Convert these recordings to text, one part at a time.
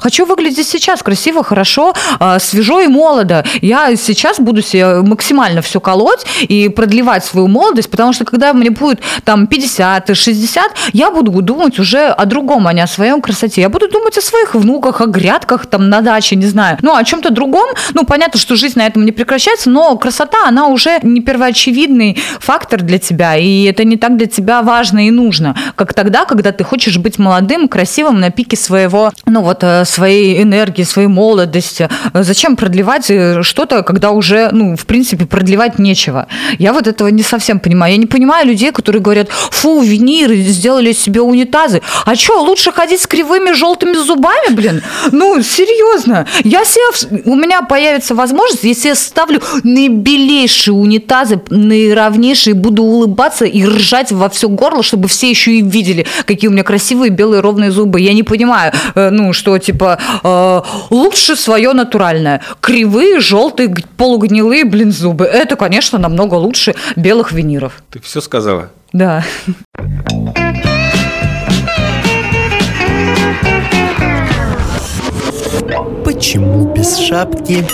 Хочу выглядеть сейчас красиво, хорошо, а, свежо и молодо. Я сейчас буду себе максимально все колоть и продлевать свою молодость, потому что когда мне будет там 50 и 60, я буду думать уже о другом, а не о своем красоте. Я буду думать о своих внуках, о грядках там на даче, не знаю. Ну, о чем-то другом. Ну, понятно, что жизнь на этом не прекращается, но красота, она уже не первоочевидный фактор для тебя, и это не так для тебя важно и нужно, как тогда, когда ты хочешь быть молодым, красивым на пике своего, ну вот, э, своей энергии, своей молодости. Зачем продлевать э, что-то, когда уже, ну, в принципе, продлевать нечего? Я вот этого не совсем понимаю. Я не понимаю людей, которые говорят, фу, виниры, сделали себе унитазы. А что, лучше ходить с кривыми желтыми зубами, блин? Ну, серьезно. Я себе, у меня появится возможность, если я ставлю наибелейшие унитазы, наиравнейшие, буду улыбаться и ржать во все горло, чтобы все еще и видели, какие у меня красивые белые ровные зубы. Я не понимаю, э, ну, что, типа, э, лучше свое натуральное. Кривые, желтые, полугнилые, блин, зубы. Это, конечно, намного лучше белых виниров. Ты все сказала? Да. Почему без шапки?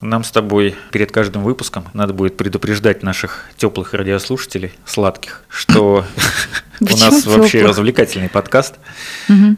Нам с тобой перед каждым выпуском надо будет предупреждать наших теплых радиослушателей, сладких, что у нас вообще развлекательный подкаст.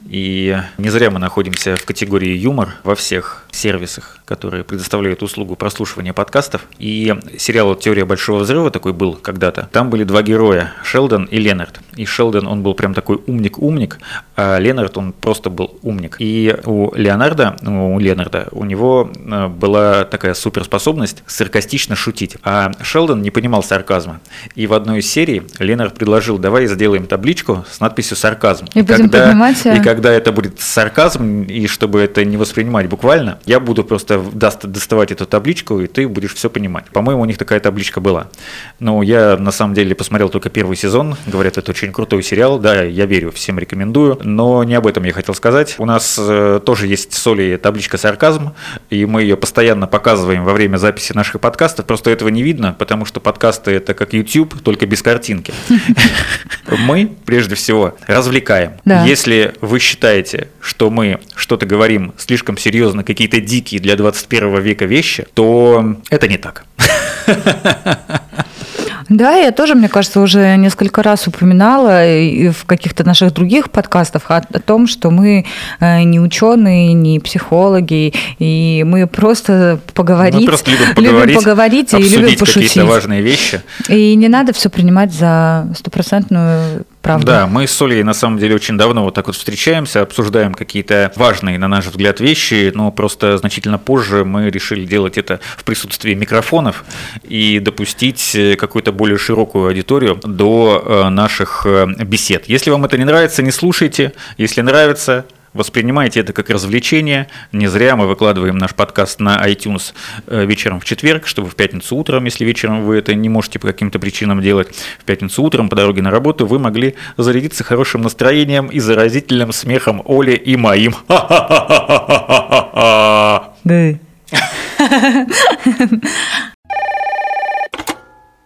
И не зря мы находимся в категории юмор во всех сервисах, которые предоставляют услугу прослушивания подкастов. И сериал «Теория большого взрыва» такой был когда-то. Там были два героя, Шелдон и Ленард. И Шелдон, он был прям такой умник-умник, а Ленард, он просто был умник. И у Леонарда, ну, у Ленарда, у него э, была такая суперспособность саркастично шутить. А Шелдон не понимал сарказма. И в одной из серий Ленард предложил, давай сделаем табличку с надписью «сарказм». И, и когда, поднимать... И когда это будет сарказм, и чтобы это не воспринимать буквально, я буду просто доставать эту табличку, и ты будешь все понимать. По-моему, у них такая табличка была. Но я на самом деле посмотрел только первый сезон. Говорят, это очень крутой сериал. Да, я верю, всем рекомендую. Но не об этом я хотел сказать. У нас э, тоже есть с Олей табличка «Сарказм», и мы ее постоянно показываем во время записи наших подкастов. Просто этого не видно, потому что подкасты это как YouTube, только без картинки. Мы, прежде всего, развлекаем. Если вы считаете, что мы что-то говорим слишком серьезно, какие-то какие-то дикие для 21 века вещи, то это не так. Да, я тоже, мне кажется, уже несколько раз упоминала и в каких-то наших других подкастах о, о том, что мы э, не ученые, не психологи, и мы просто поговорить, мы просто любим поговорить, любим поговорить и любим пошутить. какие-то важные вещи. И не надо все принимать за стопроцентную правда. Да, мы с Олей на самом деле очень давно вот так вот встречаемся, обсуждаем какие-то важные, на наш взгляд, вещи, но просто значительно позже мы решили делать это в присутствии микрофонов и допустить э, какую-то более широкую аудиторию до э, наших э, бесед. Если вам это не нравится, не слушайте. Если нравится, Воспринимайте это как развлечение. Не зря мы выкладываем наш подкаст на iTunes э, вечером в четверг, чтобы в пятницу утром, если вечером вы это не можете по каким-то причинам делать, в пятницу утром по дороге на работу вы могли зарядиться хорошим настроением и заразительным смехом Оли и моим. Да.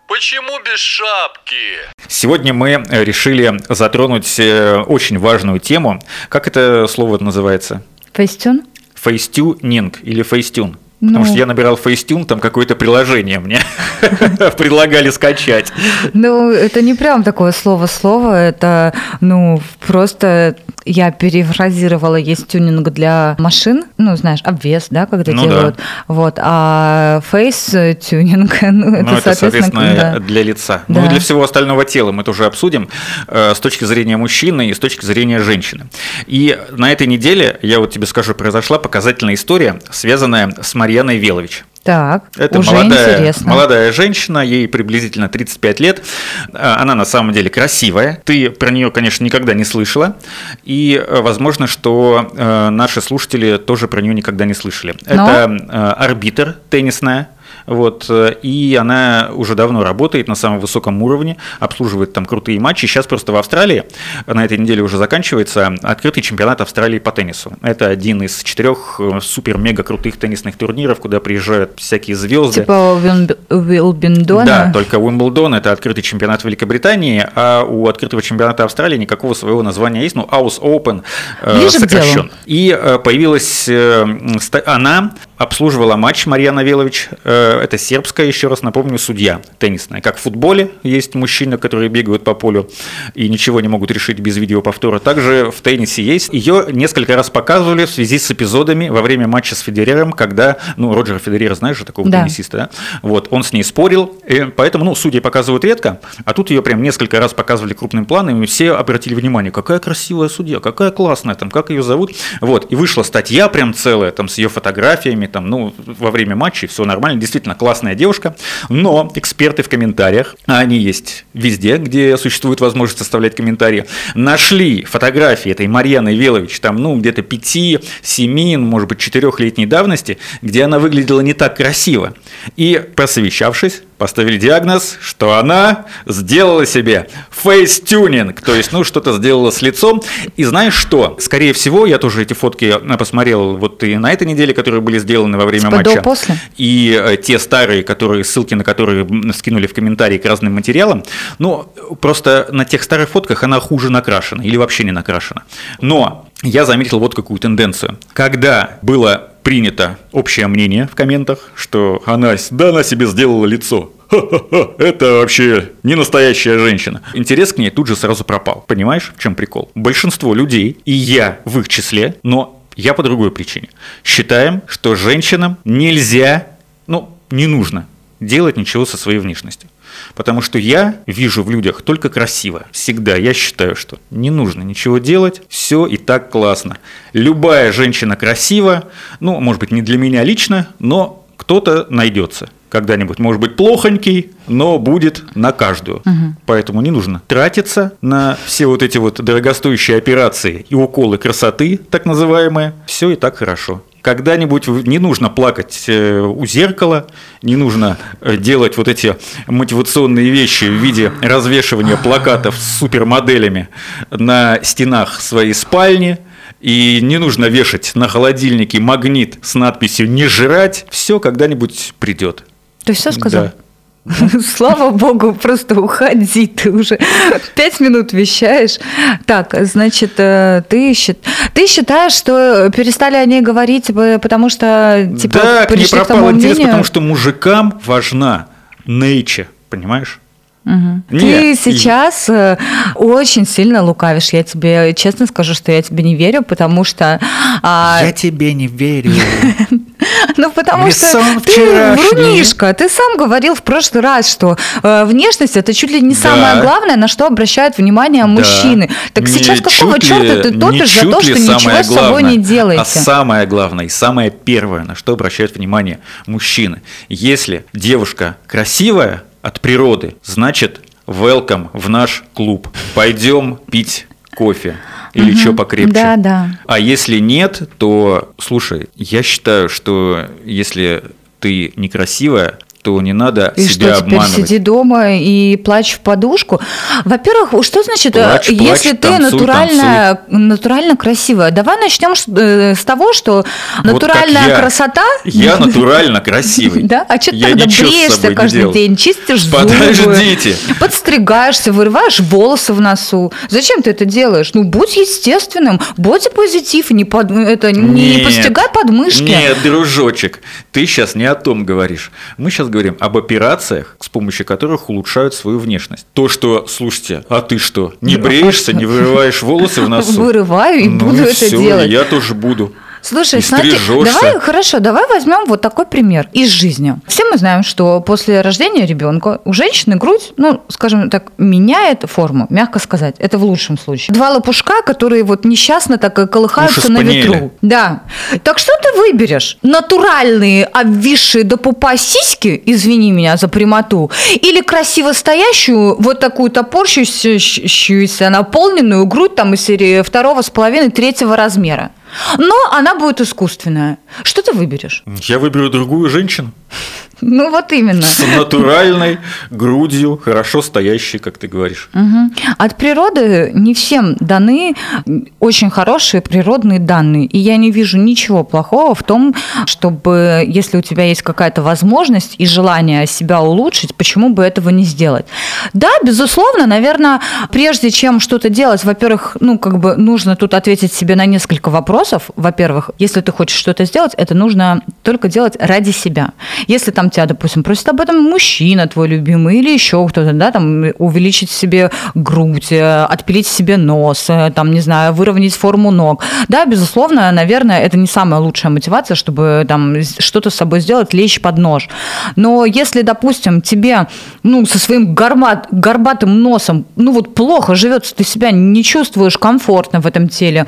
Почему без шапки? Сегодня мы решили затронуть э, очень важную тему. Как это слово называется? Facetune? Facetuning или facetune? Потому ну, что я набирал Facetune, там какое-то приложение мне предлагали скачать. Ну, это не прям такое слово-слово, это, ну, просто я перефразировала, есть тюнинг для машин, ну, знаешь, обвес, да, когда ну, делают, да. вот, а face тюнинг, ну, это, ну, это соответственно, да. для лица. Да. Ну, и для всего остального тела мы тоже обсудим э, с точки зрения мужчины и с точки зрения женщины. И на этой неделе, я вот тебе скажу, произошла показательная история, связанная с Марьяной Велович. Так, это уже молодая, интересно. молодая женщина, ей приблизительно 35 лет. А, она на самом деле красивая. Ты про нее, конечно, никогда не слышала. И э, возможно, что э, наши слушатели тоже про нее никогда не слышали. Но... Это э, арбитр теннисная Вот, э, и она уже давно работает на самом высоком уровне, обслуживает там крутые матчи. Сейчас просто в Австралии, на этой неделе уже заканчивается открытый чемпионат Австралии по теннису. Это один из четырех э, супер-мега крутых теннисных турниров, куда приезжают всякие звезды. Типа Уилбендона? Да, только Уимблдон – это открытый чемпионат Великобритании, а у открытого чемпионата Австралии никакого своего названия есть, ну, House Open э, сокращен. И появилась она, обслуживала матч Марьяна Велович, это сербская, еще раз напомню, судья теннисная. Как в футболе есть мужчины, которые бегают по полю и ничего не могут решить без видеоповтора. Также в теннисе есть. Ее несколько раз показывали в связи с эпизодами во время матча с Федерером, когда, ну, Роджера Федерера, знаешь же, такого да. теннисиста, да? Вот, он с ней спорил, и поэтому, ну, судьи показывают редко, а тут ее прям несколько раз показывали крупным планом, и все обратили внимание, какая красивая судья, какая классная, там, как ее зовут. Вот, и вышла статья прям целая, там, с ее фотографиями, там, ну, во время матча все нормально, действительно классная девушка, но эксперты в комментариях, а они есть везде, где существует возможность оставлять комментарии, нашли фотографии этой Марьяны Велович, там, ну, где-то 5, 7, может быть, 4-летней давности, где она выглядела не так красиво. И, посовещавшись, поставили диагноз, что она сделала себе facetuning, то есть, ну, что-то сделала с лицом. И знаешь что? Скорее всего, я тоже эти фотки э, посмотрел вот и на этой неделе, которые были сделаны во время матча. после? И э, те старые, которые, ссылки на которые скинули в комментарии к разным материалам, ну, просто на тех старых фотках она хуже накрашена или вообще не накрашена. Но я заметил вот какую тенденцию. Когда было принято общее мнение в комментах, что она, да, она себе сделала лицо. Это вообще не настоящая женщина. Интерес к ней тут же сразу пропал. Понимаешь, в чем прикол? Большинство людей, и я в их числе, но я по другой причине, считаем, что женщинам нельзя, ну, не нужно делать ничего со своей внешностью. Потому что я вижу в людях только красиво. Всегда. Я считаю, что не нужно ничего делать, все и так классно. Любая женщина красива, ну, может быть, не для меня лично, но кто-то найдется когда-нибудь, может быть, плохонький, но будет на каждую. Угу. Поэтому не нужно тратиться на все вот эти вот дорогостоящие операции и уколы красоты, так называемые. Все и так хорошо когда-нибудь не нужно плакать э, у зеркала, не нужно э, делать вот эти мотивационные вещи в виде развешивания плакатов с супермоделями на стенах своей спальни. И не нужно вешать на холодильнике магнит с надписью «Не жрать». Все когда-нибудь придет. Ты все сказал? Да. Слава богу, просто уходи, ты уже пять минут вещаешь. Так, значит, э, ты, ты считаешь, что перестали о ней говорить, потому что типа да, к ней пропал интерес, потому что мужикам важна nature, понимаешь? Угу. Ты сейчас э, очень сильно лукавишь. Я тебе честно скажу, что я тебе не верю, потому что... А... Я тебе не верю. Потому что ты врунишка. Ты сам говорил в прошлый раз, что э, внешность – это чуть ли не самое главное, на что обращают внимание мужчины. Так сейчас какого черта ты топишь за то, что ничего с собой не делаете? А самое главное и самое первое, на что обращают внимание мужчины. Если девушка красивая, от природы, значит, welcome в наш клуб. Пойдем пить кофе или угу. что покрепче. Да, да. А если нет, то, слушай, я считаю, что если ты некрасивая, то не надо и себя что, обманывать. сиди дома и плачь в подушку. Во-первых, что значит, э, плачь, если плачь, ты танцуй, натурально, танцуй. натурально красивая? Давай начнем э, с того, что натуральная я. красота... Я натурально красивый. Да? А что ты тогда бреешься каждый день, чистишь зубы, Подождите. подстригаешься, вырываешь волосы в носу? Зачем ты это делаешь? Ну, будь естественным, будь позитив, не, под, это, не постигай подмышки. Нет, дружочек, ты сейчас не о том говоришь. Мы сейчас говорим об операциях, с помощью которых улучшают свою внешность. То, что, слушайте, а ты что, не бреешься, не вырываешь волосы в носу? Вырываю и ну буду и это все, делать. Я тоже буду. Слушай, смотри, давай, хорошо, давай возьмем вот такой пример из жизни. Все мы знаем, что после рождения ребенка у женщины грудь, ну, скажем так, меняет форму, мягко сказать. Это в лучшем случае. Два лопушка, которые вот несчастно так колыхаются на ветру. Да. Так что ты выберешь? Натуральные, обвисшие до пупа сиськи, извини меня за прямоту, или красиво стоящую, вот такую топорщуюся, наполненную грудь там из серии второго с половиной, третьего размера? Но она будет искусственная. Что ты выберешь? Я выберу другую женщину. Ну вот именно. С натуральной грудью, хорошо стоящей, как ты говоришь. Угу. От природы не всем даны очень хорошие природные данные. И я не вижу ничего плохого в том, чтобы, если у тебя есть какая-то возможность и желание себя улучшить, почему бы этого не сделать? Да, безусловно, наверное, прежде чем что-то делать, во-первых, ну, как бы нужно тут ответить себе на несколько вопросов. Во-первых, если ты хочешь что-то сделать, это нужно только делать ради себя. Если там тебя, допустим, просит об этом мужчина твой любимый или еще кто-то, да, там увеличить себе грудь, э, отпилить себе нос, э, там, не знаю, выровнять форму ног. Да, безусловно, наверное, это не самая лучшая мотивация, чтобы там что-то с собой сделать, лечь под нож. Но если, допустим, тебе, ну, со своим горбат, горбатым носом, ну, вот плохо живется, ты себя не чувствуешь комфортно в этом теле,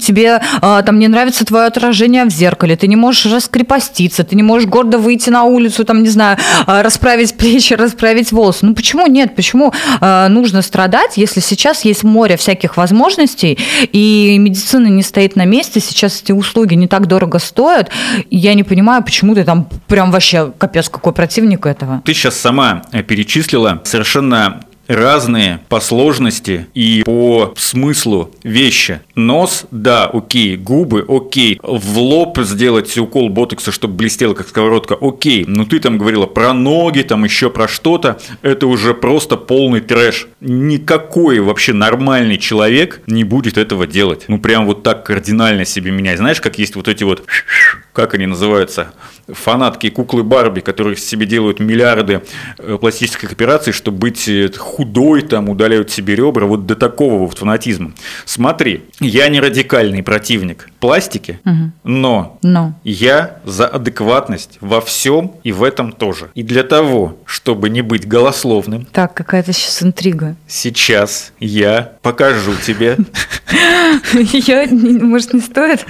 тебе там не нравится твое отражение в зеркале, ты не можешь раскрепоститься, ты не можешь гордо выйти на улицу, там, не знаю, а, расправить плечи, расправить волосы. Ну почему нет? Почему а, нужно страдать, если сейчас есть море всяких возможностей, и медицина не стоит на месте, сейчас эти услуги не так дорого стоят, я не понимаю, почему ты там прям вообще капец какой противник этого. Ты сейчас сама перечислила совершенно разные по сложности и по смыслу вещи. Нос, да, окей. Губы, окей. В лоб сделать укол ботокса, чтобы блестело, как сковородка, окей. Но ты там говорила про ноги, там еще про что-то. Это уже просто полный трэш. Никакой вообще нормальный человек не будет этого делать. Ну, прям вот так кардинально себе менять. Знаешь, как есть вот эти вот, как они называются, фанатки куклы Барби, которые себе делают миллиарды э, пластических операций, чтобы быть э, худой, там, удаляют себе ребра, вот до такого вот фанатизма. Смотри, я не радикальный противник пластики, угу. но, но я за адекватность во всем и в этом тоже. И для того, чтобы не быть голословным. Так, какая-то сейчас интрига. Сейчас я покажу тебе. Я, может, не стоит?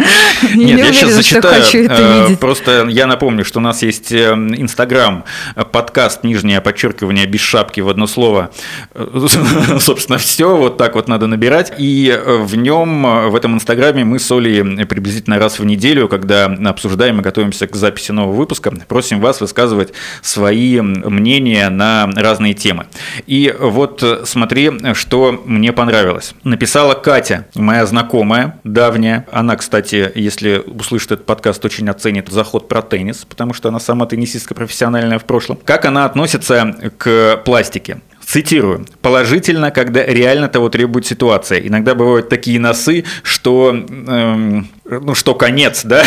Нет, я сейчас зачитаю. Э, просто я напомню, что у нас есть Инстаграм, подкаст, нижнее подчеркивание, без шапки в одно слово. Собственно, все, вот так вот надо набирать. И в нем, в этом Инстаграме мы с Олей приблизительно раз в неделю, когда обсуждаем и готовимся к записи нового выпуска, просим вас высказывать свои мнения на разные темы. И вот смотри, что мне понравилось. Написала Катя, моя знакомая, давняя. Она, кстати, если услышит этот подкаст, очень оценит заход про теннис, потому что она сама теннисистка профессиональная в прошлом. Как она относится к пластике? Цитирую. «Положительно, когда реально того требует ситуация. Иногда бывают такие носы, что, эм, ну, что конец, да?»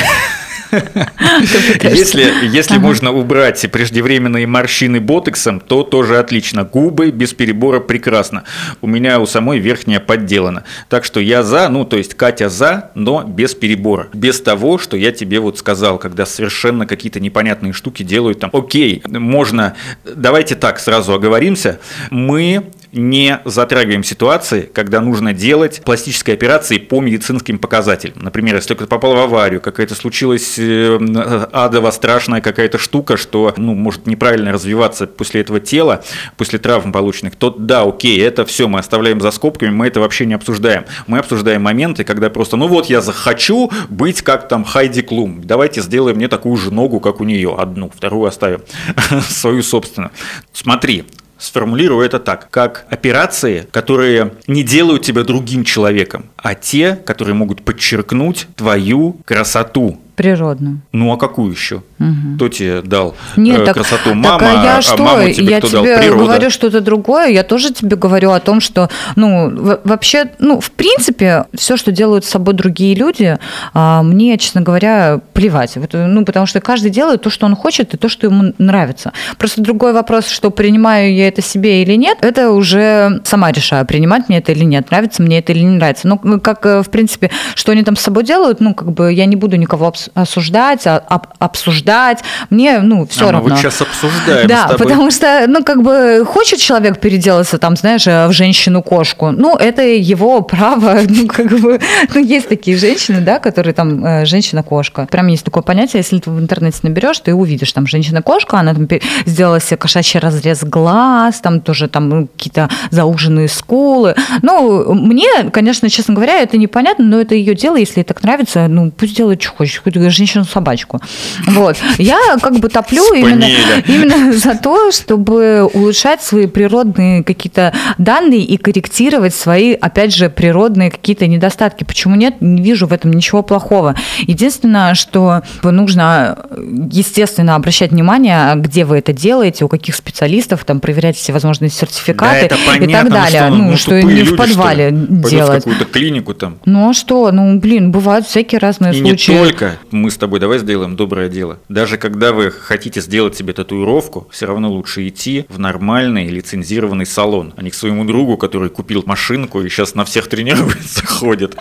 Если, если ага. можно убрать преждевременные морщины ботексом, то тоже отлично. Губы без перебора прекрасно. У меня у самой верхняя подделана. Так что я за, ну то есть Катя за, но без перебора. Без того, что я тебе вот сказал, когда совершенно какие-то непонятные штуки делают там. Окей, можно, давайте так сразу оговоримся. Мы не затрагиваем ситуации, когда нужно делать пластические операции по медицинским показателям. Например, если кто-то попал в аварию, какая-то случилась э, адово страшная какая-то штука, что ну, может неправильно развиваться после этого тела, после травм полученных, то да, окей, это все мы оставляем за скобками, мы это вообще не обсуждаем. Мы обсуждаем моменты, когда просто, ну вот я захочу быть как там Хайди Клум, давайте сделаем мне такую же ногу, как у нее, одну, вторую оставим, свою собственную. Смотри, сформулирую это так, как операции, которые не делают тебя другим человеком, а те, которые могут подчеркнуть твою красоту, Природную. Ну а какую еще? Угу. Кто тебе дал Нет, э, так, красоту? Мама, так, а я а что? маму тебе я кто тебе дал? Природа. говорю что-то другое. Я тоже тебе говорю о том, что, ну, вообще, ну, в принципе, все, что делают с собой другие люди, а, мне, честно говоря, плевать. Вот, ну, потому что каждый делает то, что он хочет, и то, что ему нравится. Просто другой вопрос, что принимаю я это себе или нет, это уже сама решаю, принимать мне это или нет, нравится мне это или не нравится. Ну, как, э, в принципе, что они там с собой делают, ну, как бы я не буду никого осуждать, а, обсуждать обсуждать. Мне, ну, все а равно. Мы вот сейчас обсуждаем Да, потому что, ну, как бы, хочет человек переделаться, там, знаешь, в женщину-кошку, ну, это его право, ну, как бы, ну, есть такие женщины, да, которые там э, женщина-кошка. Прям есть такое понятие, если ты в интернете наберешь, ты увидишь там женщина-кошка, она там сделала себе кошачий разрез глаз, там тоже там ну, какие-то зауженные скулы. Ну, мне, конечно, честно говоря, это непонятно, но это ее дело, если ей так нравится, ну, пусть делает, что хочет, хоть женщину-собачку. Вот. Я как бы топлю именно, именно за то, чтобы улучшать свои природные какие-то данные и корректировать свои, опять же, природные какие-то недостатки. Почему нет? Не вижу в этом ничего плохого. Единственное, что нужно, естественно, обращать внимание, где вы это делаете, у каких специалистов, там проверять все возможные сертификаты да, понятно, и так далее. Ну, что, ну, что не люди, в подвале что делать. какую-то клинику там. Ну а что? Ну, блин, бывают всякие разные и случаи. не только. Мы с тобой давай сделаем доброе дело. Даже когда вы хотите сделать себе татуировку, все равно лучше идти в нормальный лицензированный салон, а не к своему другу, который купил машинку и сейчас на всех тренируется, ходит.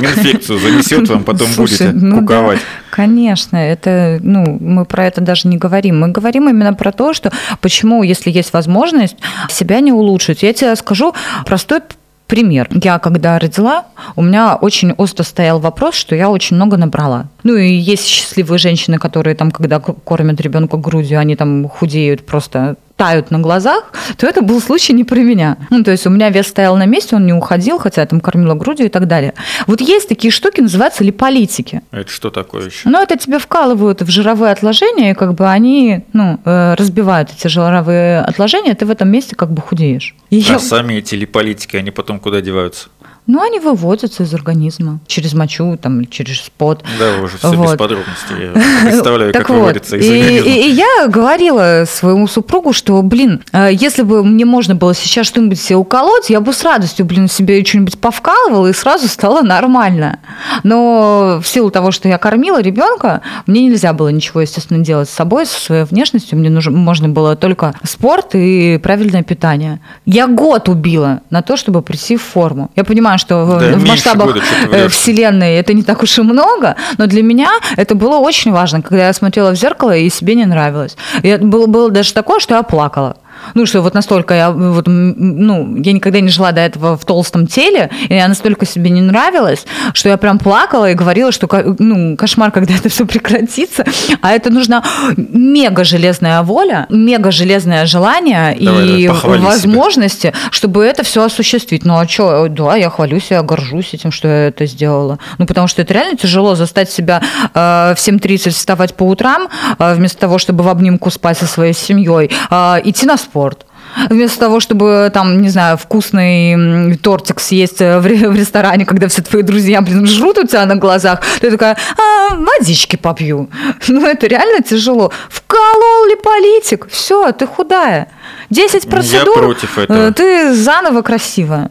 Инфекцию занесет вам, потом Слушай, будете ну куковать. Да, конечно, это, ну, мы про это даже не говорим. Мы говорим именно про то, что почему, если есть возможность, себя не улучшить. Я тебе скажу простой Пример. Я когда родила, у меня очень остро стоял вопрос, что я очень много набрала. Ну и есть счастливые женщины, которые там, когда кормят ребенка грудью, они там худеют просто тают на глазах, то это был случай не про меня. Ну, то есть у меня вес стоял на месте, он не уходил, хотя я там кормила грудью и так далее. Вот есть такие штуки, называются липолитики. Это что такое еще? Ну, это тебе вкалывают в жировые отложения, и как бы они, ну, э, разбивают эти жировые отложения, ты в этом месте как бы худеешь. И а я... сами эти липолитики, они потом куда деваются? Ну, они выводятся из организма через мочу, там, через спот. Да, уже все вот. без подробностей. Я представляю, как вот. выводится из и, организма. И, и я говорила своему супругу, что, блин, э, если бы мне можно было сейчас что-нибудь себе уколоть, я бы с радостью, блин, себе что-нибудь повкалывала, и сразу стало нормально. Но в силу того, что я кормила ребенка, мне нельзя было ничего, естественно, делать с собой, со своей внешностью. Мне нужно, можно было только спорт и правильное питание. Я год убила на то, чтобы прийти в форму. Я понимаю, что да, в масштабах года, э, Вселенной это не так уж и много, но для меня это было очень важно, когда я смотрела в зеркало и себе не нравилось. И было, было даже такое, что я плакала. Ну, что вот настолько я, вот, ну, я никогда не жила до этого в толстом теле, и я настолько себе не нравилась, что я прям плакала и говорила, что, ну, кошмар, когда это все прекратится. А это нужна мега железная воля, мега железное желание давай, и возможности, себя. чтобы это все осуществить. Ну, а что, да, я хвалюсь, я горжусь этим, что я это сделала. Ну, потому что это реально тяжело застать себя э, в 7.30 вставать по утрам, э, вместо того, чтобы в обнимку спать со своей семьей, э, идти на спорт. Вместо того, чтобы там, не знаю, вкусный тортик съесть в, в ресторане, когда все твои друзья, блин, жрут у тебя на глазах, ты такая, а, водички попью. Ну, это реально тяжело. Вколол ли политик? Все, ты худая. 10 процедур, Я против этого. Э, ты заново красивая.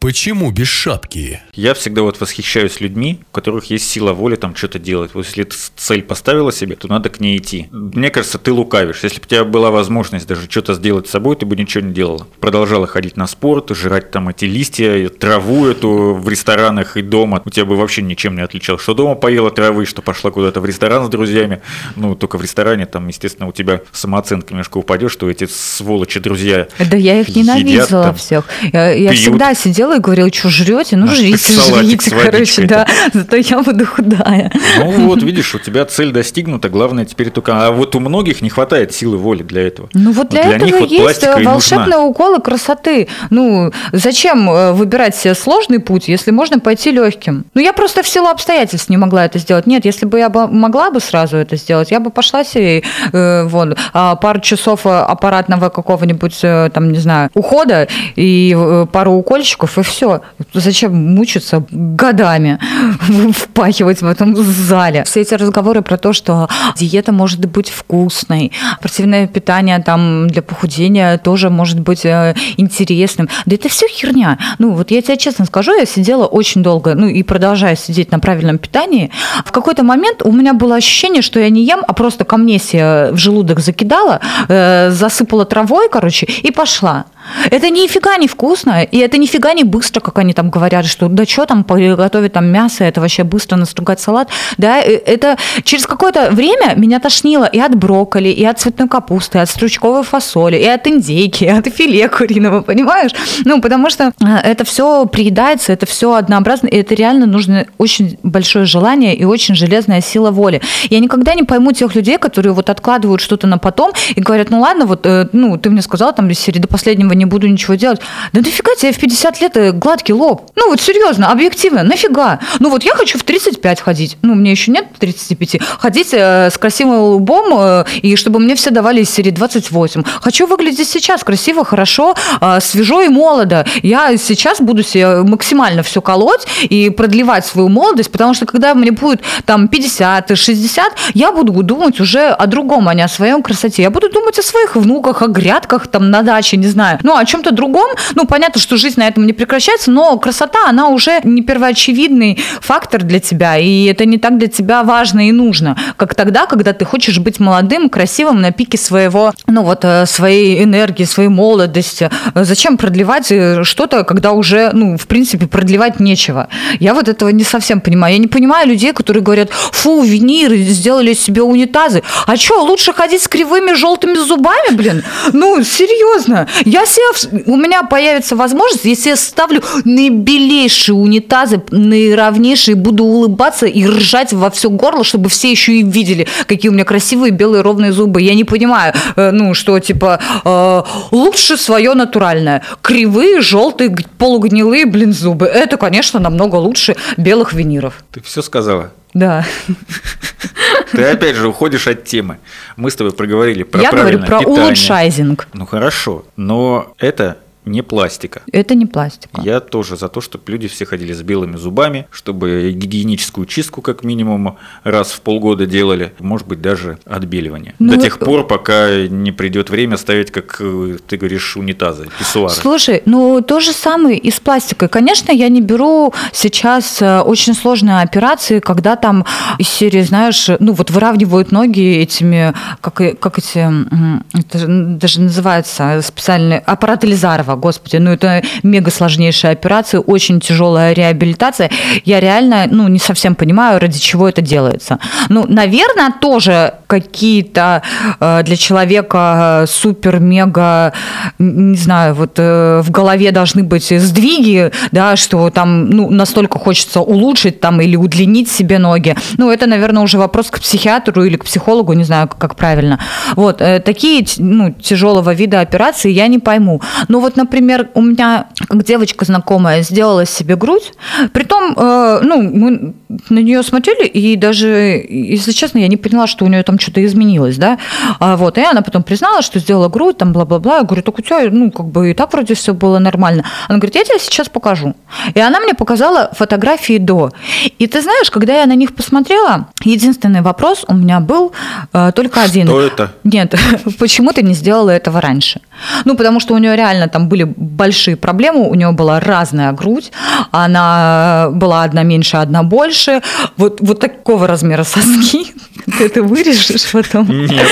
Почему без шапки? Я всегда вот восхищаюсь людьми, у которых есть сила воли там что-то делать. Вот если ты цель поставила себе, то надо к ней идти. Мне кажется, ты лукавишь. Если бы у тебя была возможность даже что-то сделать с собой, ты бы ничего не делала. Продолжала ходить на спорт, жрать там эти листья, траву эту в ресторанах и дома. У тебя бы вообще ничем не отличал. Что дома поела травы, что пошла куда-то в ресторан с друзьями. Ну, только в ресторане там, естественно, у тебя самооценка немножко упадет, что эти сволочи друзья Да я их ненавидела едят, всех. Я, я всегда сидела и говорила, что жрете? Ну, жрите, жрите, короче, да. Зато я буду худая. Ну вот, видишь, у тебя цель достигнута, главное теперь только... А вот у многих не хватает силы воли для этого. Ну вот для, для этого них вот есть волшебные уколы красоты. Ну, зачем э, выбирать себе сложный путь, если можно пойти легким? Ну, я просто в силу обстоятельств не могла это сделать. Нет, если бы я могла бы сразу это сделать, я бы пошла себе э, вот, а пару часов аппаратного какого-нибудь, э, там, не знаю, ухода и э, пару укольчиков, и все. Зачем мучиться годами, впахивать в этом зале? Все эти разговоры про то, что диета может быть вкусной, спортивное питание там для похудения тоже может быть э, интересным. Да это все херня. Ну, вот я тебе честно скажу, я сидела очень долго, ну и продолжаю сидеть на правильном питании. В какой-то момент у меня было ощущение, что я не ем, а просто ко мне себе в желудок закидала, э, засыпала травой, короче, и пошла. Это нифига не вкусно, и это нифига не быстро, как они там говорят, что да что там приготовить там мясо, это вообще быстро настругать салат. Да, э, это через какое-то время меня тошнило и от брокколи, и от цветной капусты, и от стручковой фасоли, и от индейки, и от филе куриного, понимаешь? Ну, потому что э, это все приедается, это все однообразно, и это реально нужно очень большое желание и очень железная сила воли. Я никогда не пойму тех людей, которые вот откладывают что-то на потом и говорят, ну ладно, вот, э, ну, ты мне сказал там до последнего не буду ничего делать. Да нафига тебе в 50 лет э, гладкий лоб? Ну вот серьезно, объективно, нафига? Ну вот я хочу в 35 ходить, ну мне еще нет 35, ходить э, с красивым лбом, э, и чтобы мне все давали из серии 28. Хочу выглядеть сейчас красиво, хорошо, э, свежо и молодо. Я сейчас буду себе максимально все колоть и продлевать свою молодость, потому что когда мне будет там 50 и 60, я буду думать уже о другом, а не о своем красоте. Я буду думать о своих внуках, о грядках там на даче, не знаю. Ну, о чем-то другом. Ну, понятно, что жизнь на этом не прекращается, но красота, она уже не первоочевидный фактор для тебя, и это не так для тебя важно и нужно, как тогда, когда ты хочешь быть молодым, красивым на пике своего, ну вот, э, своей энергии, своей молодости. Зачем продлевать э, что-то, когда уже, ну, в принципе, продлевать нечего? Я вот этого не совсем понимаю. Я не понимаю людей, которые говорят, фу, виниры, сделали себе унитазы. А что, лучше ходить с кривыми желтыми зубами, блин? Ну, серьезно. Я себе, у меня появится возможность, если я ставлю наибелейшие унитазы, наиравнейшие, буду улыбаться и ржать во все горло, чтобы все еще и видели, какие у меня красивые белые ровные зубы. Я не понимаю, э, ну, что, типа, э, лучше свое натуральное. Кривые, желтые, полугнилые, блин, зубы. Это, конечно, намного лучше белых виниров. Ты все сказала? Да. Ты опять же уходишь от темы. Мы с тобой проговорили про Я говорю про питание. улучшайзинг. Ну хорошо, но это не пластика. Это не пластика. Я тоже за то, чтобы люди все ходили с белыми зубами, чтобы гигиеническую чистку как минимум раз в полгода делали, может быть даже отбеливание. Ну, До тех пор, пока не придет время ставить, как э, ты говоришь, унитазы, писсуары. Слушай, ну то же самое и с пластикой. Конечно, я не беру сейчас э, очень сложные операции, когда там из серии, знаешь, ну вот выравнивают ноги этими, как, как эти, это же даже называется специальный аппарат Элизарова, господи, ну это мега сложнейшая операция, очень тяжелая реабилитация. Я реально, ну не совсем понимаю, ради чего это делается. Ну, наверное, тоже какие-то э, для человека э, супер-мега, не знаю, вот э, в голове должны быть сдвиги, да, что там, ну, настолько хочется улучшить там или удлинить себе ноги. Ну, это, наверное, уже вопрос к психиатру или к психологу, не знаю, как, правильно. Вот, э, такие, ну, тяжелого вида операции я не пойму. Ну, вот, например, у меня, как девочка знакомая, сделала себе грудь, притом, э, ну, мы на нее смотрели, и даже, если честно, я не поняла, что у нее там что-то изменилось, да, А вот, и она потом признала, что сделала грудь, там, бла-бла-бла, я говорю, так у тебя, ну, как бы и так вроде все было нормально. Она говорит, я тебе сейчас покажу. И она мне показала фотографии до. И ты знаешь, когда я на них посмотрела, единственный вопрос у меня был э, только один. Что это? Нет, почему ты не сделала этого раньше? Ну, потому что у нее реально там были большие проблемы, у нее была разная грудь, она была одна меньше, одна больше, вот, вот такого размера соски, ты это вырежешь потом. Нет.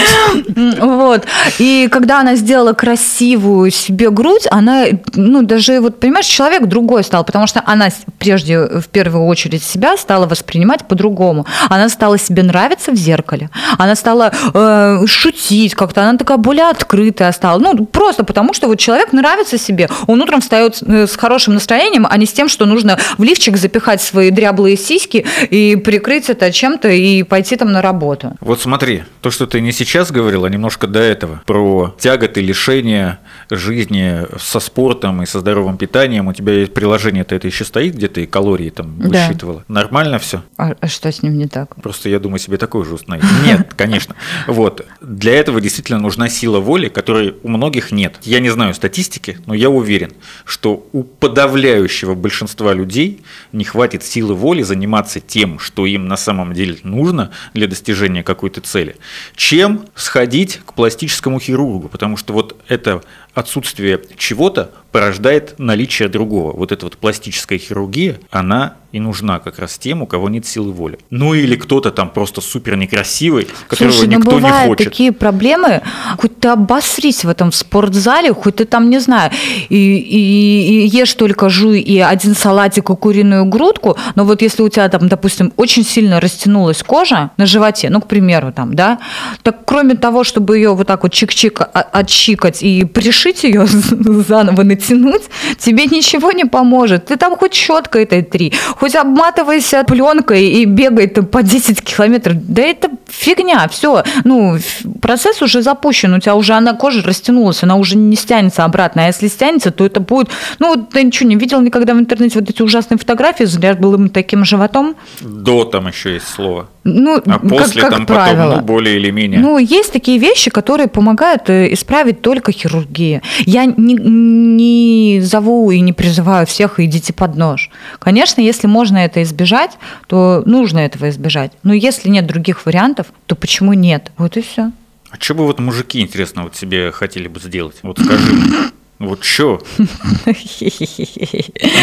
Вот. И когда она сделала красивую себе грудь, она, ну, даже, вот, понимаешь, человек другой стал, потому что она прежде, в первую очередь, себя стала воспринимать по-другому. Она стала себе нравиться в зеркале. Она стала э, шутить как-то, она такая более открытая стала. Ну, просто потому что вот человек нравится себе. Он утром встает с- с хорошим настроением, а не с тем, что нужно в лифчик запихать свои дряблые сиськи и прикрыть это чем-то и пойти там на работу. Вот смотри, то, что ты не сейчас говорил, а немножко до этого, про тяготы, лишения жизни со спортом и со здоровым питанием. У тебя есть приложение-то это еще стоит, где ты калории там Да. высчитывала? Нормально все? А, а что с ним не так? Просто я думаю, себе такой же установить. Нет, конечно. Вот. Для этого действительно нужна сила воли, которой у многих нет. Я не знаю статистики, но я уверен, что у подавляющего большинства людей не хватит силы воли заниматься тем, что им на самом деле нужно для достижения какой-то цели, чем сходить к пластическому хирургу. Потому что вот это отсутствие чего-то порождает наличие другого. Вот эта вот пластическая хирургия, она и нужна как раз тем, у кого нет силы воли. Ну или кто-то там просто супер некрасивый, которого Слушай, ну никто бывают не хочет. такие проблемы, хоть ты обосрись в этом спортзале, хоть ты там, не знаю, и, и- и ешь только жуй и один салатик и куриную грудку, но вот если у тебя там, допустим, очень сильно растянулась кожа на животе, ну, к примеру, там, да, так кроме того, чтобы ее вот так вот чик-чик о- отщикать и пришить ее заново натянуть, тебе ничего не поможет. Ты там хоть щеткой этой три, хоть обматывайся пленкой и бегай там по 10 километров. Да это фигня, все. Ну, процесс уже запущен, у тебя уже она кожа растянулась, она уже не стянется обратно. А если стянется, то это будет... Ну, вот ты ничего не видел никогда в интернете вот эти ужасные фотографии с рябым таким животом? До там еще есть слово. Ну, А после как, как там правило. потом, ну, более или менее. Ну, есть такие вещи, которые помогают э, исправить только хирургия. Я не, не зову и не призываю всех идите под нож. Конечно, если можно это избежать, то нужно этого избежать. Но если нет других вариантов, то почему нет? Вот и все. А что бы вот мужики, интересно, вот себе хотели бы сделать? Вот скажи. Вот что?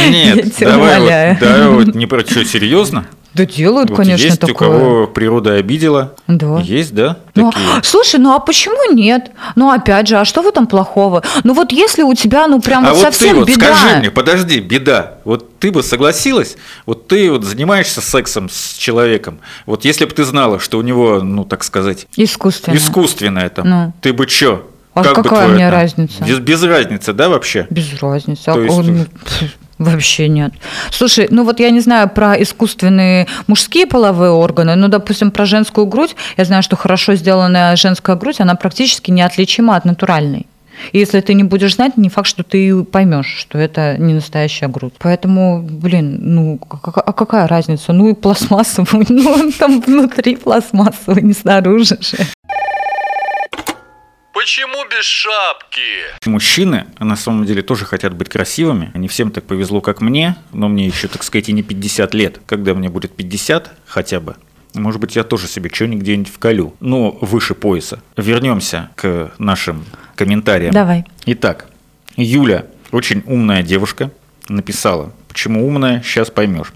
Нет, давай вот, давай вот не про что, серьезно? Да делают, Вот конечно, есть такое. у кого природа обидела? Да. Есть, да? Ну, Такие? слушай, ну а почему нет? Ну опять же, а что в этом плохого? Ну вот если у тебя, ну прям А вот вот совсем ты вот беда. скажи мне, подожди, беда. Вот ты бы согласилась? Вот ты вот занимаешься сексом с человеком. Вот если бы ты знала, что у него, ну так сказать, Искусственно. искусственное там, Ну. ты бы чё? А Как какая мне это? разница? Без, без разницы, да, вообще? Без разницы. То А есть- он, ну, Вообще нет. Слушай, ну вот я не знаю про искусственные мужские половые органы, но, допустим, про женскую грудь, я знаю, что хорошо сделанная женская грудь, она практически неотличима от натуральной. И если ты не будешь знать, не факт, что ты поймешь, что это не настоящая грудь. Поэтому, блин, ну как- а какая разница? Ну и пластмассовый, ну он там внутри пластмассовый, не снаружи же. Почему без шапки? Мужчины на самом деле тоже хотят быть красивыми. Не всем так повезло, как мне, но мне еще, так сказать, и не 50 лет. Когда мне будет 50 хотя бы, может быть, я тоже себе что-нибудь где-нибудь вколю, но выше пояса. Вернемся к нашим комментариям. Давай. Итак, Юля, очень умная девушка, написала. Почему умная, сейчас поймешь.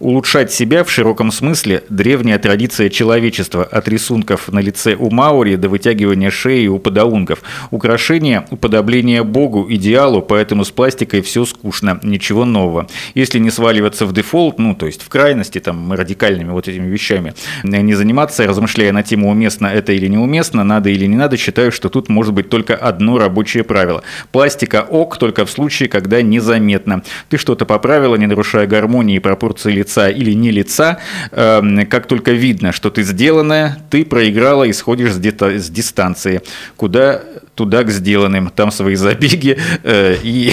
Улучшать себя в широком смысле – древняя традиция человечества от рисунков на лице у Маури до вытягивания шеи у подаунгов. Украшение – уподобление Богу, идеалу, поэтому с пластикой все скучно, ничего нового. Если не сваливаться в дефолт, ну, то есть в крайности, там, радикальными вот этими вещами, не заниматься, размышляя на тему, уместно это или неуместно, надо или не надо, считаю, что тут может быть только одно рабочее правило. Пластика ок только в случае, когда незаметно. Ты что-то поправила, не нарушая гармонии и пропорции лица или не лица. Эм, Как только видно, что ты сделанная, ты проиграла и сходишь с, с дистанции. Куда? Туда к сделанным. Там свои забеги. э, И,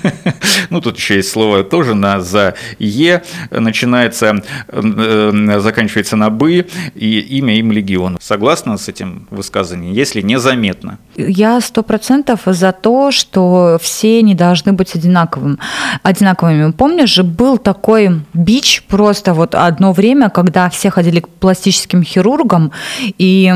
ну, тут еще есть слово тоже на «за», «е». Начинается, э, заканчивается на «бы», и имя им легион. Согласна с этим высказыванием? Если незаметно. Я сто процентов за то, что все не должны быть одинаковым, одинаковыми. Помнишь же, был такой бич просто вот одно время, когда все ходили к пластическим хирургам и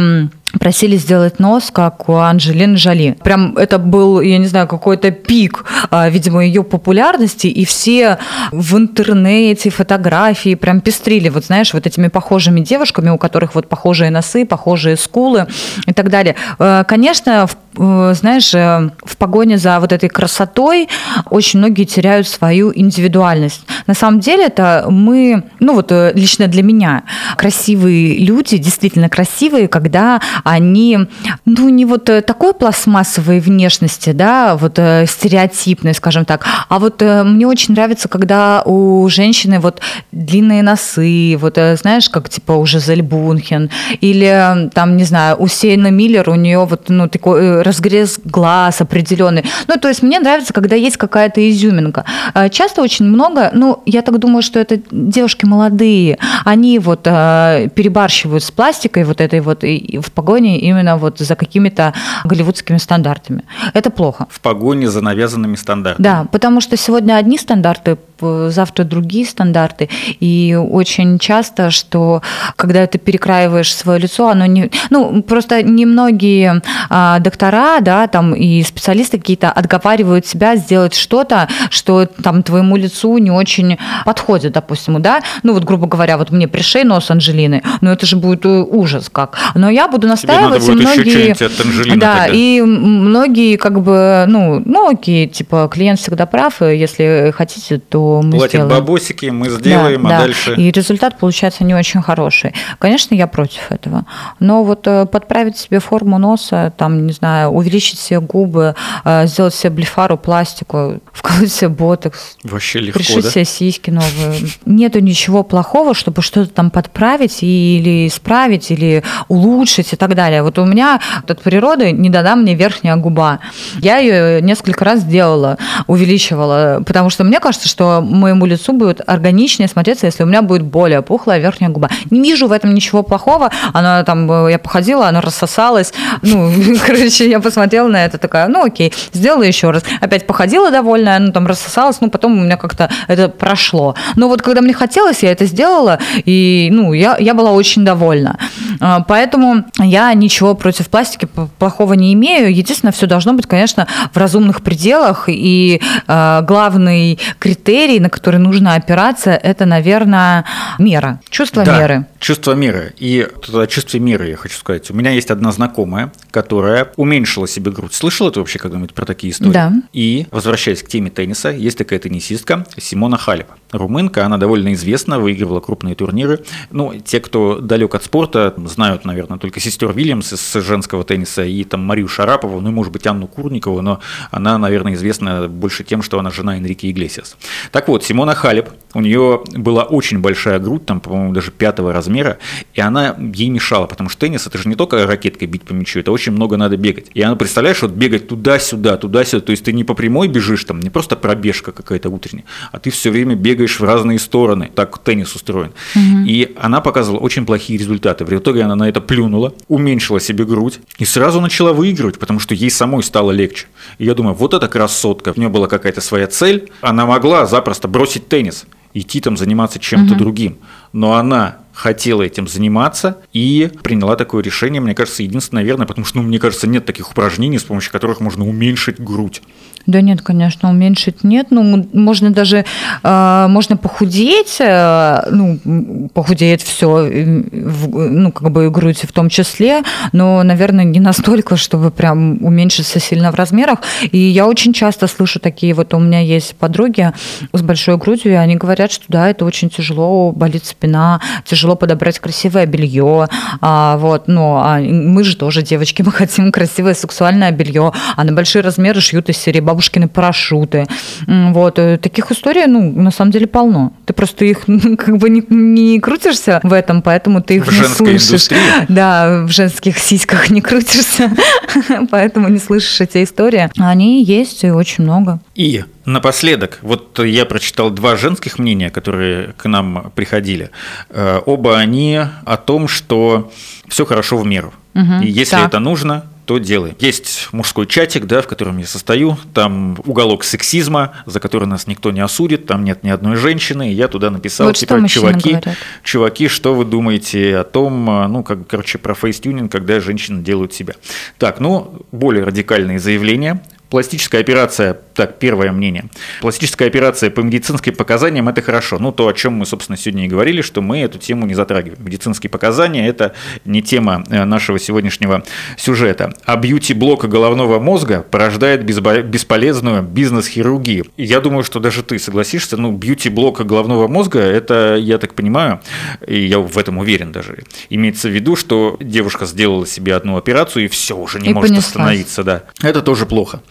просили сделать нос, как у Анджелины Жоли. Прям это был, я не знаю, какой-то пик, а, видимо, ее популярности, и все в интернете фотографии прям пестрили, вот знаешь, вот этими похожими девушками, у которых вот похожие носы, похожие скулы и так далее. Э, Конечно, в- знаешь, э, в погоне за вот этой красотой очень многие теряют свою индивидуальность. На самом деле это мы, ну вот э, лично для меня, красивые люди, действительно красивые, когда они, ну не вот э, такой пластмассовой внешности, да, вот э, стереотипной, скажем так, а вот э, мне очень нравится, когда у женщины вот длинные носы, вот э, знаешь, как типа у Жизель Бунхен, или э, там, не знаю, у Сейна Миллер, у нее вот, ну, такой э, разгрез глаз определенный. Ну, то есть мне нравится, когда есть какая-то изюминка. Э, Часто очень много, ну, я так думаю, что это девушки молодые, они вот э, перебарщивают с пластикой вот этой вот и- и в погоне именно вот за какими-то голливудскими стандартами. Это плохо. В погоне за навязанными стандартами. Да, потому что сегодня одни стандарты, завтра другие стандарты. И очень часто, что когда ты перекраиваешь свое лицо, оно не... Ну, просто немногие а, доктора доктора, да, там и специалисты какие-то отговаривают себя сделать что-то, что там твоему лицу не очень подходит, допустим, да. Ну вот, грубо говоря, вот мне пришей нос Анжелины, но это же будет ужас как. Но я буду настаивать, Тебе надо будет и многие... еще от Анжелины да, тогда. и многие как бы, ну, ну окей, типа клиент всегда прав, и если хотите, то мы Платят сделаем. бабосики, мы сделаем, Да, а да. дальше... И результат получается не очень хороший. Конечно, я против этого. Но вот э, подправить себе форму носа, там, не знаю, увеличить себе губы, э, сделать себе блефару, пластику, вколоть себе ботокс, Вообще легко, пришить да? себе сиськи новые. Нету ничего плохого, чтобы что-то там подправить или исправить, или улучшить и так далее. Вот у меня от природы не дана мне верхняя губа. Я ее несколько раз делала, увеличивала, потому что мне кажется, что моему лицу будет органичнее смотреться, если у меня будет более пухлая верхняя губа. Не вижу в этом ничего плохого. Она там, э, я походила, она рассосалась. Ну, короче, я посмотрела на это, такая, ну окей, сделала еще раз. Опять походила довольная, ну там рассосалась, ну потом у меня как-то это прошло. Но вот когда мне хотелось, я это сделала, и ну, я, я была очень довольна. А, Поэтому я ничего против пластики плохого не имею. Единственное, все должно быть, конечно, в разумных пределах. И э, главный критерий, на который нужно опираться, это, наверное, мера, чувство Да, меры. чувство меры. И о чувстве меры я хочу сказать. У меня есть одна знакомая, которая уменьшила себе грудь. Слышала ты вообще когда-нибудь про такие истории? Да. И, возвращаясь к теме тенниса, есть такая теннисистка Симона Халеп. Румынка, она довольно известна, выигрывала крупные турниры. Ну, те, кто далек от спорта, знают, наверное, только сестер Вильямс из женского тенниса и там Марию Шарапову, ну и, может быть, Анну Курникову, но она, наверное, известна больше тем, что она жена Энрике Иглесиас. Так вот, Симона Халеп, у нее была очень большая грудь, там, по-моему, даже пятого размера, и она ей мешала, потому что теннис это же не только ракеткой бить по мячу, это очень много надо бегать. И она, представляешь, вот бегать туда-сюда, туда-сюда, то есть ты не по прямой бежишь, там, не просто пробежка какая-то утренняя, а ты все время бегаешь в разные стороны. Так теннис устроен. И она показывала очень плохие результаты. В итоге она на это плюнула, уменьшила себе грудь и сразу начала выигрывать, потому что ей самой стало легче. И я думаю, вот эта красотка, у нее была какая-то своя цель, она могла запросто бросить теннис, идти там заниматься чем-то другим. Но она хотела этим заниматься и приняла такое решение, мне кажется, единственное верное, потому что, ну, мне кажется, нет таких упражнений, с помощью которых можно уменьшить грудь. Да нет, конечно, уменьшить нет. Ну, можно даже э, можно похудеть, э, ну, м, похудеет все, ну, как бы и грудь в том числе, но, наверное, не настолько, чтобы прям уменьшиться сильно в размерах. И я очень часто слышу такие, вот у меня есть подруги с большой грудью, и они говорят, что да, это очень тяжело, болит спина, тяжело подобрать красивое белье, а, вот, но а мы же тоже девочки, мы хотим красивое сексуальное белье, а на большие размеры шьют из серии бабушкины парашюты. Вот, э, таких историй, ну, на самом деле полно. Ты просто их ну, как бы не, не крутишься в этом, поэтому ты их В не слышишь. индустрии? Да, в женских сиськах не крутишься, поэтому не слышишь эти истории. Они есть и очень много. И напоследок, вот я прочитал два женских мнения, которые к нам приходили. Э, Оба они о том, что все хорошо в меру. И если так. это нужно, то делаем. Есть мужской чатик, да, в котором я состою, там уголок сексизма, за который нас никто не осудит, там нет ни одной женщины, и я туда написал, Вот типа, чуваки, говорят. чуваки, что вы думаете о том, а, ну, как, короче, про facetuning, когда женщины делают себя. Так, ну, более радикальные заявления. Пластическая операция, так, первое мнение. Пластическая операция по медицинским показаниям – это хорошо. Ну, то, о чем мы, собственно, сегодня и говорили, что мы эту тему не затрагиваем. Медицинские показания – это не тема э, нашего сегодняшнего сюжета. А бьюти-блог головного мозга порождает бесполезную бизнес-хирургию. Я думаю, что даже ты согласишься, ну, бьюти-блог головного мозга – это, я так понимаю, и я в этом уверен даже, имеется в виду, что девушка сделала себе одну операцию и все, уже не И может понеслась. остановиться, да. Это тоже плохо.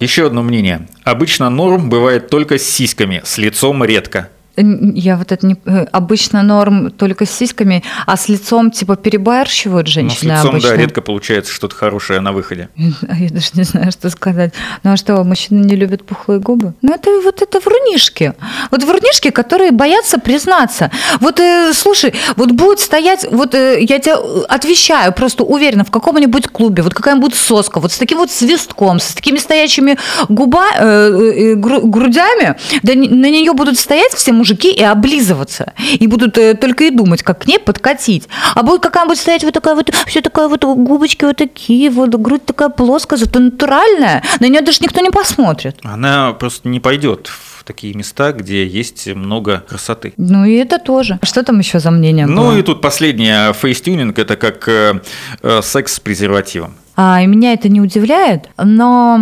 Еще одно мнение. Обычно норм бывает только с сиськами, с лицом редко. Я вот это не... э, Обычно норм только с сиськами, а с лицом типа перебарщивают Но с женщины лицом, обычно. да, редко получается что-то хорошее на выходе. Я даже не знаю, что сказать. Ну а что, мужчины не любят пухлые губы? Ну это вот это врунишки. Вот врунишки, которые боятся признаться. Вот э, слушай, вот будет стоять, вот э, я тебе отвечаю, просто уверена, в каком-нибудь клубе, вот какая-нибудь соска, вот с таким вот свистком, с такими стоящими губа, э, э, гру- грудями, да на нее будут стоять все мужчины мужики и облизываться. И будут э, только и думать, как к ней подкатить. А будет какая-нибудь стоять вот такая вот, все такая вот, губочки вот такие, вот грудь такая плоская, зато натуральная. На нее даже никто не посмотрит. Она просто не пойдет в такие места, где есть много красоты. Ну и это тоже. Что там еще за мнение? Ну было? и тут последнее facetuning это как э, э, секс с презервативом. А, и меня это не удивляет, но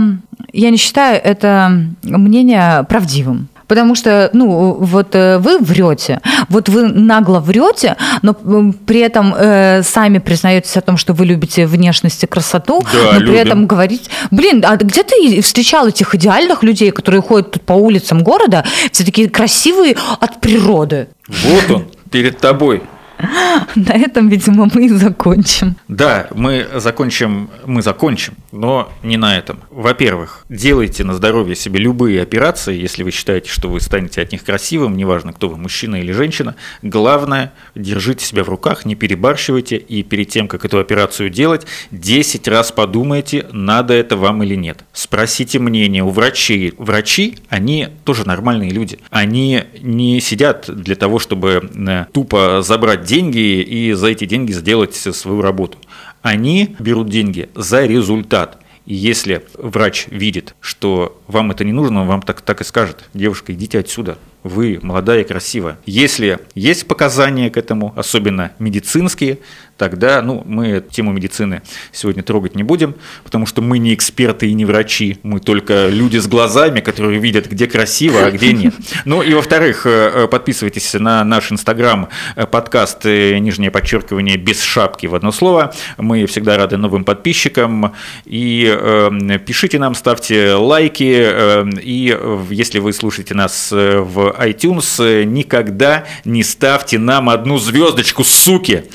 я не считаю это мнение правдивым. Потому что, ну, вот э, вы врете, вот вы нагло врете, но при этом э, сами признаетесь о том, что вы любите внешность и красоту, да, но любим. при этом говорить, блин, а где ты встречал этих идеальных людей, которые ходят тут по улицам города, все такие красивые от природы? Вот он, перед тобой. На этом, видимо, мы и закончим. Да, мы закончим, мы закончим, но не на этом. Во-первых, делайте на здоровье себе любые операции, если вы считаете, что вы станете от них красивым, неважно, кто вы, мужчина или женщина. Главное, держите себя в руках, не перебарщивайте, и перед тем, как эту операцию делать, 10 раз подумайте, надо это вам или нет. Спросите мнение у врачей. Врачи, они тоже нормальные люди. Они не сидят для того, чтобы э, тупо забрать деньги и за эти деньги сделать свою работу. Они берут деньги за результат. И если врач видит, что вам это не нужно, он вам так, так и скажет, девушка, идите отсюда, вы молодая и красивая. Если есть показания к этому, особенно медицинские, тогда ну, мы тему медицины сегодня трогать не будем, потому что мы не эксперты и не врачи, мы только люди с глазами, которые видят, где красиво, а где нет. Ну и во-вторых, э, подписывайтесь на наш инстаграм, э, подкаст э, «Нижнее подчеркивание без шапки» в одно слово. Мы всегда рады новым подписчикам. И э, пишите нам, ставьте лайки. Э, и если вы слушаете нас в iTunes, никогда не ставьте нам одну звездочку, суки.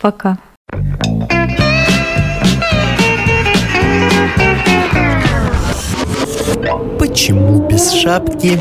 Пока. Почему без шапки?